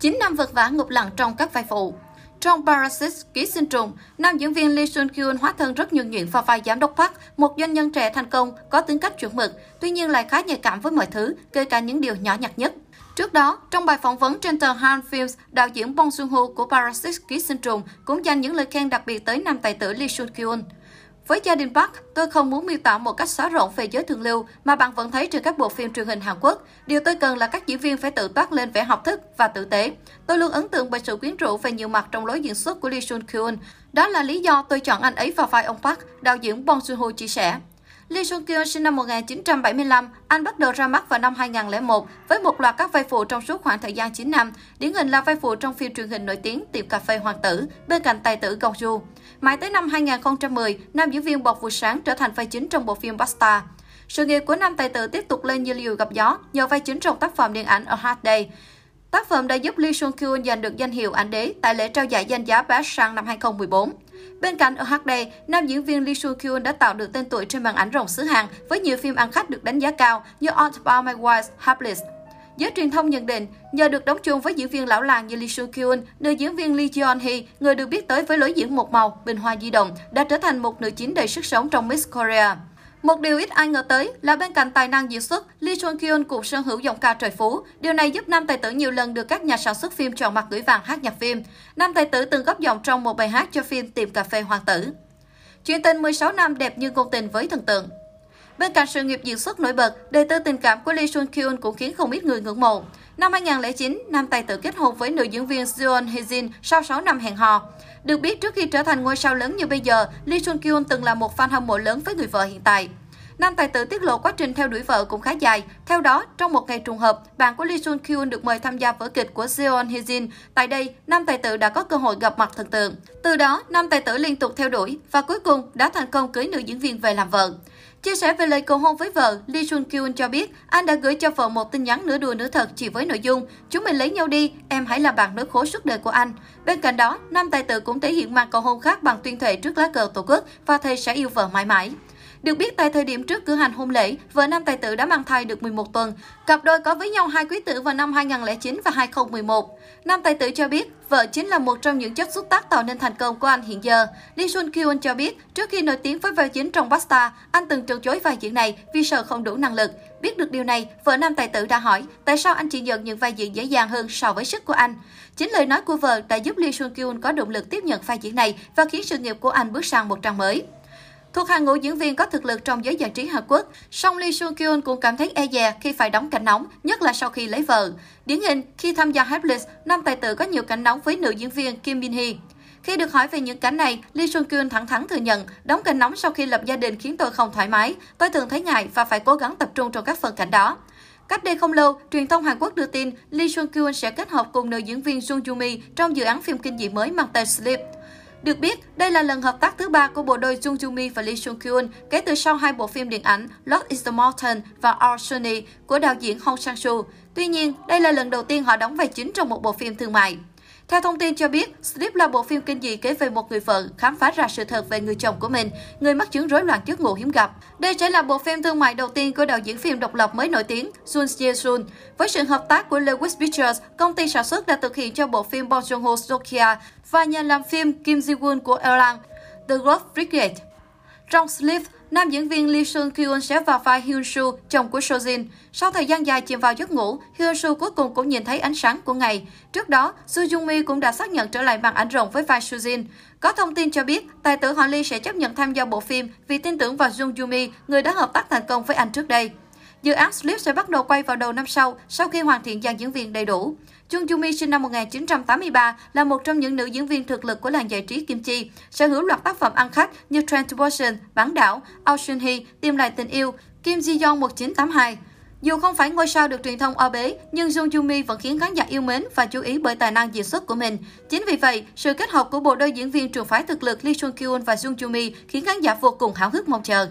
9 năm vật vã ngục lặng trong các vai phụ. Trong Parasite ký sinh trùng, nam diễn viên Lee Sun Kyun hóa thân rất nhuần nhuyễn vào vai giám đốc Park, một doanh nhân trẻ thành công, có tính cách chuẩn mực, tuy nhiên lại khá nhạy cảm với mọi thứ, kể cả những điều nhỏ nhặt nhất. Trước đó, trong bài phỏng vấn trên tờ Han Films, đạo diễn Bong Joon-ho của Parasite ký sinh trùng cũng dành những lời khen đặc biệt tới nam tài tử Lee Sun Kyun. Với gia đình Park, tôi không muốn miêu tả một cách xóa rộng về giới thượng lưu mà bạn vẫn thấy trên các bộ phim truyền hình Hàn Quốc. Điều tôi cần là các diễn viên phải tự toát lên vẻ học thức và tử tế. Tôi luôn ấn tượng bởi sự quyến rũ về nhiều mặt trong lối diễn xuất của Lee Sun Kyun. Đó là lý do tôi chọn anh ấy vào vai ông Park, đạo diễn Bong Joon-ho chia sẻ. Lee Sung Kyun sinh năm 1975, anh bắt đầu ra mắt vào năm 2001 với một loạt các vai phụ trong suốt khoảng thời gian 9 năm. Điển hình là vai phụ trong phim truyền hình nổi tiếng Tiệm cà phê Hoàng tử bên cạnh tài tử Gong Ju. Mãi tới năm 2010, nam diễn viên bọc Vụ Sáng trở thành vai chính trong bộ phim Basta. Sự nghiệp của nam tài tử tiếp tục lên như liều gặp gió nhờ vai chính trong tác phẩm điện ảnh A Hard Day. Tác phẩm đã giúp Lee Sung Kyun giành được danh hiệu ảnh đế tại lễ trao giải danh giá Best sang năm 2014. Bên cạnh ở HD, nam diễn viên Lee Soo Kyun đã tạo được tên tuổi trên màn ảnh rộng xứ Hàn với nhiều phim ăn khách được đánh giá cao như All About My Wife's Hapless. Giới truyền thông nhận định, nhờ được đóng chung với diễn viên lão làng như Lee Soo Kyun, nữ diễn viên Lee Jeon Hee, người được biết tới với lối diễn một màu, bình hoa di động, đã trở thành một nữ chính đầy sức sống trong Miss Korea. Một điều ít ai ngờ tới là bên cạnh tài năng diễn xuất, Lee Chun Kyun cũng sở hữu giọng ca trời phú. Điều này giúp nam tài tử nhiều lần được các nhà sản xuất phim chọn mặt gửi vàng hát nhạc phim. Nam tài tử từng góp giọng trong một bài hát cho phim Tiệm cà phê hoàng tử. Chuyện tình 16 năm đẹp như ngôn tình với thần tượng. Bên cạnh sự nghiệp diễn xuất nổi bật, đời tư tình cảm của Lee Sun Kyun cũng khiến không ít người ngưỡng mộ. Năm 2009, nam tài tử kết hôn với nữ diễn viên Seon Hye-jin sau 6 năm hẹn hò. Được biết, trước khi trở thành ngôi sao lớn như bây giờ, Lee Sun Kyun từng là một fan hâm mộ lớn với người vợ hiện tại. Nam tài tử tiết lộ quá trình theo đuổi vợ cũng khá dài. Theo đó, trong một ngày trùng hợp, bạn của Lee Sun Kyun được mời tham gia vở kịch của Seon Hye Jin. Tại đây, nam tài tử đã có cơ hội gặp mặt thần tượng. Từ đó, nam tài tử liên tục theo đuổi và cuối cùng đã thành công cưới nữ diễn viên về làm vợ. Chia sẻ về lời cầu hôn với vợ, Lee Sun Kyun cho biết anh đã gửi cho vợ một tin nhắn nửa đùa nửa thật chỉ với nội dung Chúng mình lấy nhau đi, em hãy là bạn nỗi khổ suốt đời của anh. Bên cạnh đó, nam tài tử cũng thể hiện màn cầu hôn khác bằng tuyên thệ trước lá cờ tổ quốc và thề sẽ yêu vợ mãi mãi. Được biết tại thời điểm trước cử hành hôn lễ, vợ nam tài tử đã mang thai được 11 tuần. Cặp đôi có với nhau hai quý tử vào năm 2009 và 2011. Nam tài tử cho biết, vợ chính là một trong những chất xúc tác tạo nên thành công của anh hiện giờ. Lee Sun Kyun cho biết, trước khi nổi tiếng với vai chính trong Basta, anh từng từ chối vai diễn này vì sợ không đủ năng lực. Biết được điều này, vợ nam tài tử đã hỏi tại sao anh chỉ nhận những vai diễn dễ dàng hơn so với sức của anh. Chính lời nói của vợ đã giúp Lee Sun Kyun có động lực tiếp nhận vai diễn này và khiến sự nghiệp của anh bước sang một trang mới. Thuộc hàng ngũ diễn viên có thực lực trong giới giải trí Hàn Quốc, song Lee Soo Kyun cũng cảm thấy e dè khi phải đóng cảnh nóng, nhất là sau khi lấy vợ. Điển hình, khi tham gia Helpless, nam tài tử có nhiều cảnh nóng với nữ diễn viên Kim Min Hee. Khi được hỏi về những cảnh này, Lee Soo Kyun thẳng thắn thừa nhận, đóng cảnh nóng sau khi lập gia đình khiến tôi không thoải mái, tôi thường thấy ngại và phải cố gắng tập trung trong các phần cảnh đó. Cách đây không lâu, truyền thông Hàn Quốc đưa tin Lee Soo Kyun sẽ kết hợp cùng nữ diễn viên Jung Joo Mi trong dự án phim kinh dị mới mang tên Sleep. Được biết, đây là lần hợp tác thứ ba của bộ đôi Jung Joo Mi và Lee Sung Kyun kể từ sau hai bộ phim điện ảnh Lost is the Mountain và Our Sunny của đạo diễn Hong Sang Soo. Tuy nhiên, đây là lần đầu tiên họ đóng vai chính trong một bộ phim thương mại. Theo thông tin cho biết, Sleep là bộ phim kinh dị kể về một người vợ khám phá ra sự thật về người chồng của mình, người mắc chứng rối loạn giấc ngủ hiếm gặp. Đây sẽ là bộ phim thương mại đầu tiên của đạo diễn phim độc lập mới nổi tiếng Jun Jae Sun. Với sự hợp tác của Lewis Pictures, công ty sản xuất đã thực hiện cho bộ phim Bong Joon-ho Sokia và nhà làm phim Kim Ji-woon của Elang, The Grove Brigade. Trong Sleep, nam diễn viên Lee Seung Kyun sẽ vào vai Hyun Soo, chồng của Sojin. Sau thời gian dài chìm vào giấc ngủ, Hyun Soo cuối cùng cũng nhìn thấy ánh sáng của ngày. Trước đó, Soo Jung Mi cũng đã xác nhận trở lại màn ảnh rộng với vai Sojin. Có thông tin cho biết, tài tử họ Lee sẽ chấp nhận tham gia bộ phim vì tin tưởng vào Jung Joo Mi, người đã hợp tác thành công với anh trước đây. Dự án Sleep sẽ bắt đầu quay vào đầu năm sau, sau khi hoàn thiện dàn diễn viên đầy đủ. Chung Joo Mi sinh năm 1983 là một trong những nữ diễn viên thực lực của làng giải trí Kim Chi, sở hữu loạt tác phẩm ăn khách như Train Bán đảo, Ocean He, Tìm lại tình yêu, Kim Ji Yong 1982. Dù không phải ngôi sao được truyền thông o bế, nhưng Jung Joo Mi vẫn khiến khán giả yêu mến và chú ý bởi tài năng diễn xuất của mình. Chính vì vậy, sự kết hợp của bộ đôi diễn viên trường phái thực lực Lee Sun Kyun và Jung Joo Mi khiến khán giả vô cùng háo hức mong chờ.